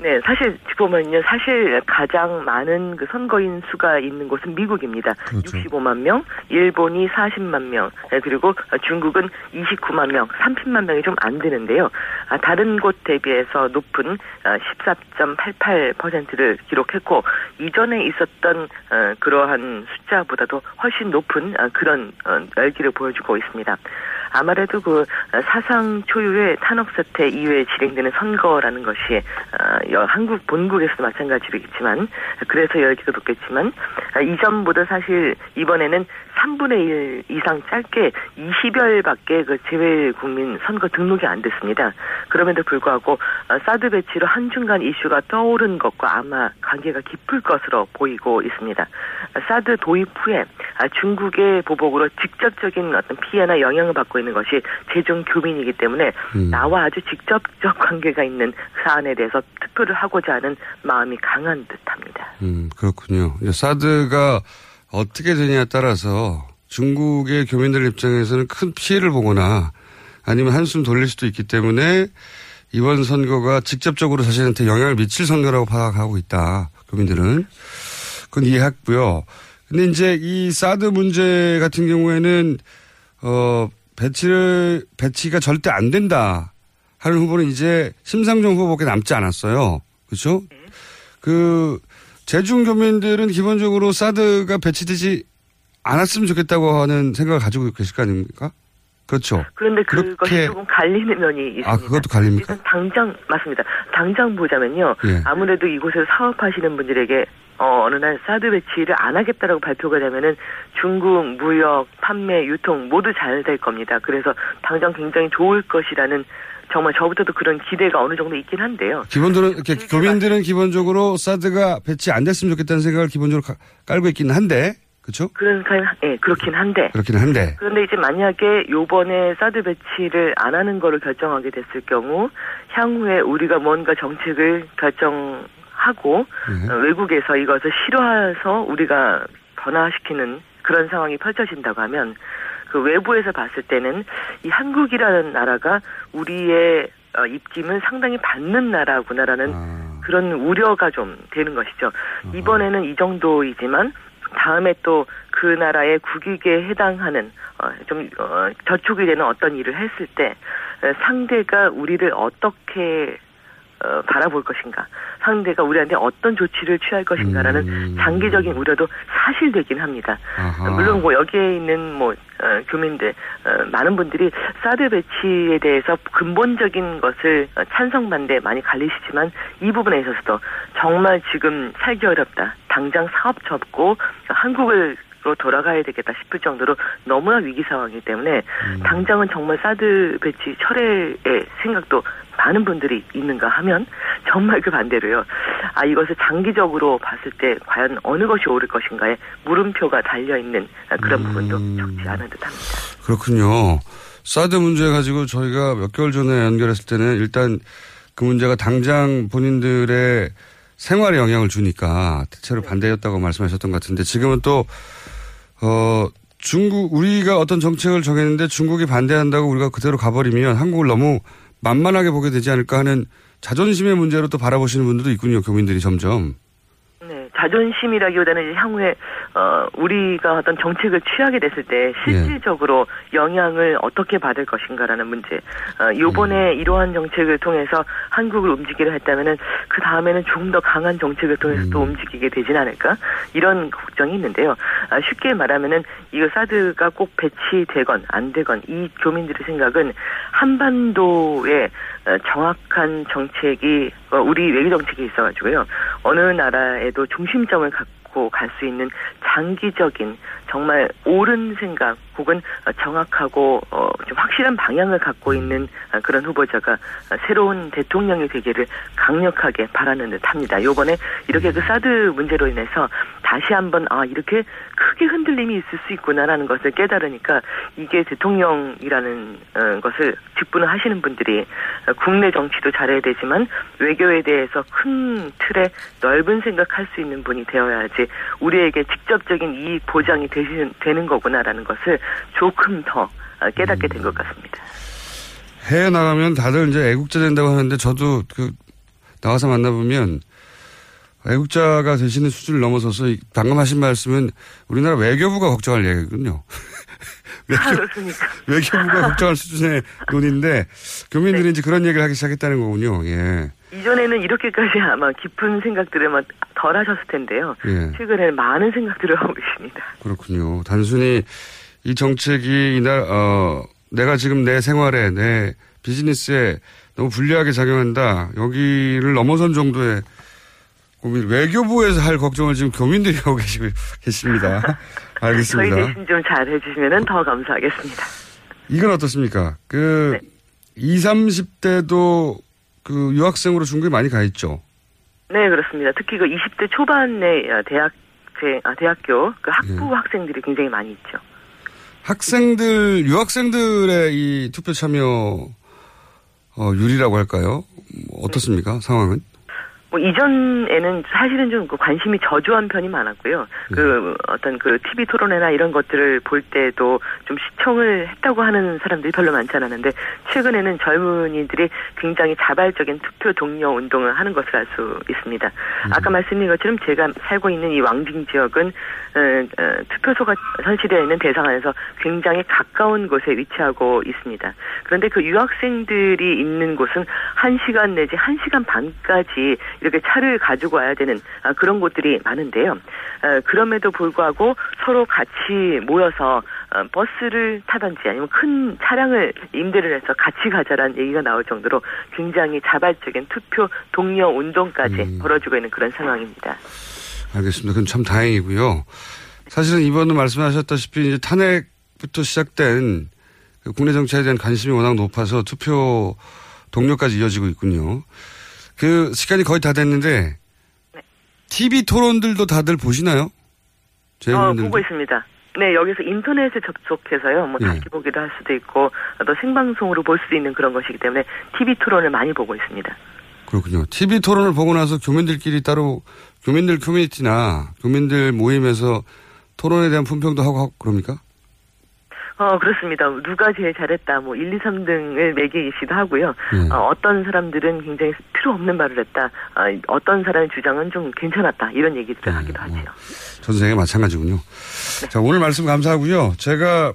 네, 사실 보면요, 사실 가장 많은 그 선거인 수가 있는 곳은 미국입니다. 그렇죠. 65만 명, 일본이 40만 명, 네, 그리고 중국은 29만 명, 30만 명이 좀 안 되는데요. 아, 다른 곳 대비해서 높은 14.88%를 아, 기록했고 이전에 있었던 어, 그러한 숫자보다도 훨씬 높은 아, 그런 어, 열기를 보여주고 있습니다. 아무래도 그 사상 초유의 탄핵 사태 이후에 진행되는 선거라는 것이 어, 한국 본국에서도 마찬가지겠지만 그래서 열기도 높겠지만 이전보다 사실 이번에는 3분의 1 이상 짧게 20여일밖에 그 재외 국민 선거 등록이 안 됐습니다. 그럼에도 불구하고 어, 사드 배치로 한중간 이슈가 떠오른 것과 아마 관계가 깊을 것으로 보이고 있습니다. 사드 도입 후에 아, 중국의 보복으로 직접적인 어떤 피해나 영향을 받고 있는 것이 제중 교민이기 때문에 음. 나와 아주 직접적 관계가 있는 사안에 대해서 투표를 하고자 하는 마음이 강한 듯합니다. 음 그렇군요. 사드 가 어떻게 되냐에 따라서 중국의 교민들 입장에서는 큰 피해를 보거나 아니면 한숨 돌릴 수도 있기 때문에 이번 선거가 직접적으로 자신한테 영향을 미칠 선거라고 파악하고 있다. 교민들은. 그건 이해했고요. 근데 이제 이 사드 문제 같은 경우에는 어 배치를 배치가 절대 안 된다 하는 후보는 이제 심상정 후보밖에 남지 않았어요. 그렇죠? 그 제중 교민들은 기본적으로 사드가 배치되지 않았으면 좋겠다고 하는 생각을 가지고 계실 거 아닙니까? 그렇죠. 그런데 그것이 조금 갈리는 면이 있습니다. 아, 그것도 갈립니까? 당장, 맞습니다. 당장 보자면요. 예. 아무래도 이곳에서 사업하시는 분들에게 어, 어느 날 사드 배치를 안 하겠다라고 발표가 되면은 중국 무역, 판매, 유통 모두 잘 될 겁니다. 그래서 당장 굉장히 좋을 것이라는 정말 저부터도 그런 기대가 어느 정도 있긴 한데요. 기본적으로 이렇게 교민들은 기본적으로 사드가 배치 안 됐으면 좋겠다는 생각을 기본적으로 깔고 있기는 한데 그렇죠? 그런 예, 그렇긴 한데. 그렇긴 한데. 그런데 이제 만약에 요번에 사드 배치를 안 하는 거를 결정하게 됐을 경우 향후에 우리가 뭔가 정책을 결정 하고 네. 어, 외국에서 이것을 싫어해서 우리가 변화시키는 그런 상황이 펼쳐진다고 하면 그 외부에서 봤을 때는 이 한국이라는 나라가 우리의 어, 입김을 상당히 받는 나라구나라는 아. 그런 우려가 좀 되는 것이죠. 아. 이번에는 이 정도이지만 다음에 또 그 나라의 국익에 해당하는 어, 좀 어, 저촉이 되는 어떤 일을 했을 때 상대가 우리를 어떻게 어, 바라볼 것인가, 상대가 우리한테 어떤 조치를 취할 것인가라는 음. 장기적인 우려도 사실되긴 합니다. 아하. 물론 뭐 여기에 있는 뭐 어, 교민들 어, 많은 분들이 사드 배치에 대해서 근본적인 것을 찬성 반대 많이 갈리시지만 이 부분에 있어서도 정말 지금 살기 어렵다. 당장 사업 접고 한국을 돌아가야 되겠다 싶을 정도로 너무나 위기 상황이기 때문에 당장은 정말 사드 배치 철회의 생각도 많은 분들이 있는가 하면 정말 그 반대로요. 아 이것을 장기적으로 봤을 때 과연 어느 것이 옳을 것인가에 물음표가 달려 있는 그런 부분도 적지 않은 듯합니다. 그렇군요. 사드 문제 가지고 저희가 몇 개월 전에 연결했을 때는 일단 그 문제가 당장 본인들의 생활에 영향을 주니까 대체로 반대였다고 말씀하셨던 것 같은데 지금은 또, 어, 중국, 우리가 어떤 정책을 정했는데 중국이 반대한다고 우리가 그대로 가버리면 한국을 너무 만만하게 보게 되지 않을까 하는 자존심의 문제로 또 바라보시는 분들도 있군요, 교민들이 점점. 네, 자존심이라기보다는 향후에 어 우리가 어떤 정책을 취하게 됐을 때 실질적으로 영향을 어떻게 받을 것인가라는 문제. 어 요번에 이러한 정책을 통해서 한국을 움직이려 했다면은 그 다음에는 조금 더 강한 정책을 통해서 또 움직이게 되진 않을까 이런 걱정이 있는데요. 아, 쉽게 말하면은 이거 사드가 꼭 배치되건 안 되건 이 교민들의 생각은 한반도에 어, 정확한 정책이 어, 우리 외교 정책이 있어가지고요. 어느 나라에도 중심점을 갖고 갈 수 있는 장기적인 정말 옳은 생각 혹은 정확하고 어, 좀 확실한 방향을 갖고 있는 어, 그런 후보자가 어, 새로운 대통령이 되기를 강력하게 바라는 듯합니다. 요번에 이렇게 그 사드 문제로 인해서 다시 한번 아 이렇게 크게 흔들림이 있을 수 있구나라는 것을 깨달으니까 이게 대통령이라는 어, 것을 직분을 하시는 분들이 어, 국내 정치도 잘해야 되지만 외교에 대해서 큰 틀에 넓은 생각할 수 있는 분이 되어야지 우리에게 직접적인 이익 보장이 되시는, 되는 거구나라는 것을 조금 더 어, 깨닫게 된 것 같습니다. 해외 나가면 다들 이제 애국자 된다고 하는데 저도 그 나가서 만나보면 애국자가 되시는 수준을 넘어서서 이- 방금 하신 말씀은 우리나라 외교부가 걱정할 얘기거든요. 외교, 아? 외교부가 걱정할 수준의 논인데 교민들이 이제 그런 얘기를 하기 시작했다는 거군요. 예. 이전에는 이렇게까지 아마 깊은 생각들을 막덜 하셨을 텐데요. 예. 최근에는 많은 생각들을 하고 계십니다. 그렇군요. 단순히 이 정책이 이날 어 내가 지금 내 생활에 내 비즈니스에 너무 불리하게 작용한다. 여기를 넘어선 정도의 고민 외교부에서 할 걱정을 지금 교민들이 하고 계시고 계십니다. 저희 알겠습니다. 대신 좀 잘 해주시면 더 감사하겠습니다. 이건 어떻습니까? 그 20, 30대도 그 유학생으로 중국에 많이 가 있죠. 네, 그렇습니다. 특히 그 20대 초반의 어, 대학생, 아, 대학교 그 학부 예. 학생들이 굉장히 많이 있죠. 학생들, 유학생들의 이 투표 참여 어, 유리라고 할까요? 뭐 어떻습니까? 상황은? 뭐 이전에는 사실은 좀그 관심이 저조한 편이 많았고요. 그 어떤 그 TV 토론회나 이런 것들을 볼 때도 좀 시청을 했다고 하는 사람들이 별로 많지 않았는데 최근에는 젊은이들이 굉장히 자발적인 투표 동료 운동을 하는 것을 알 수 있습니다. 아까 말씀드린 것처럼 제가 살고 있는 이 왕징 지역은 투표소가 설치되어 있는 대상안에서 굉장히 가까운 곳에 위치하고 있습니다. 그런데 그 유학생들이 있는 곳은 1시간 내지 1시간 반까지 이렇게 차를 가지고 와야 되는 아, 그런 곳들이 많은데요. 어, 그럼에도 불구하고 서로 같이 모여서 어, 버스를 타든지 아니면 큰 차량을 임대를 해서 같이 가자라는 얘기가 나올 정도로 굉장히 자발적인 투표 동료 운동까지 벌어지고 있는 그런 상황입니다. 알겠습니다. 그건 참 다행이고요. 사실은 이번에 말씀하셨다시피 이제 탄핵부터 시작된 그 국내 정치에 대한 관심이 워낙 높아서 투표 동료까지 이어지고 있군요. 그 시간이 거의 다 됐는데 TV 토론들도 다들 보시나요? 어, 보고 있습니다. 네, 여기서 인터넷에 접속해서요, 뭐, 예. 다시 보기도 할 수도 있고, 또 생방송으로 볼수 있는 그런 것이기 때문에 TV 토론을 많이 보고 있습니다. 그렇군요. TV 토론을 보고 나서 교민들끼리 따로 교민들 커뮤니티나 교민들 모임에서 토론에 대한 품평도 하고 하고 그럽니까? 어, 그렇습니다. 누가 제일 잘했다, 뭐, 1, 2, 3등을 매기시도 하고요. 예. 어, 어떤 사람들은 굉장히 필요 없는 말을 했다, 어, 떤 사람의 주장은 좀 괜찮았다, 이런 얘기들을 하기도 하죠. 전 세계 마찬가지군요. 자, 오늘 말씀 감사하고요. 제가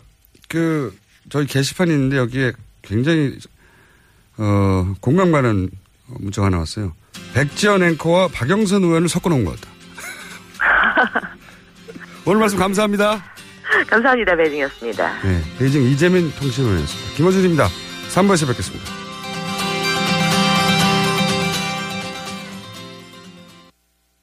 그 저희 게시판이 있는데 여기에 굉장히 어, 공감 가는 문자가 하나 왔어요. 백지연 앵커와 박영선 의원을 섞어놓은 것 같다. 오늘 말씀 감사합니다. 감사합니다. 배징이었습니다. 네, 베이징 이재민 통신원이었습니다. 김호준입니다. 3부에서 뵙겠습니다.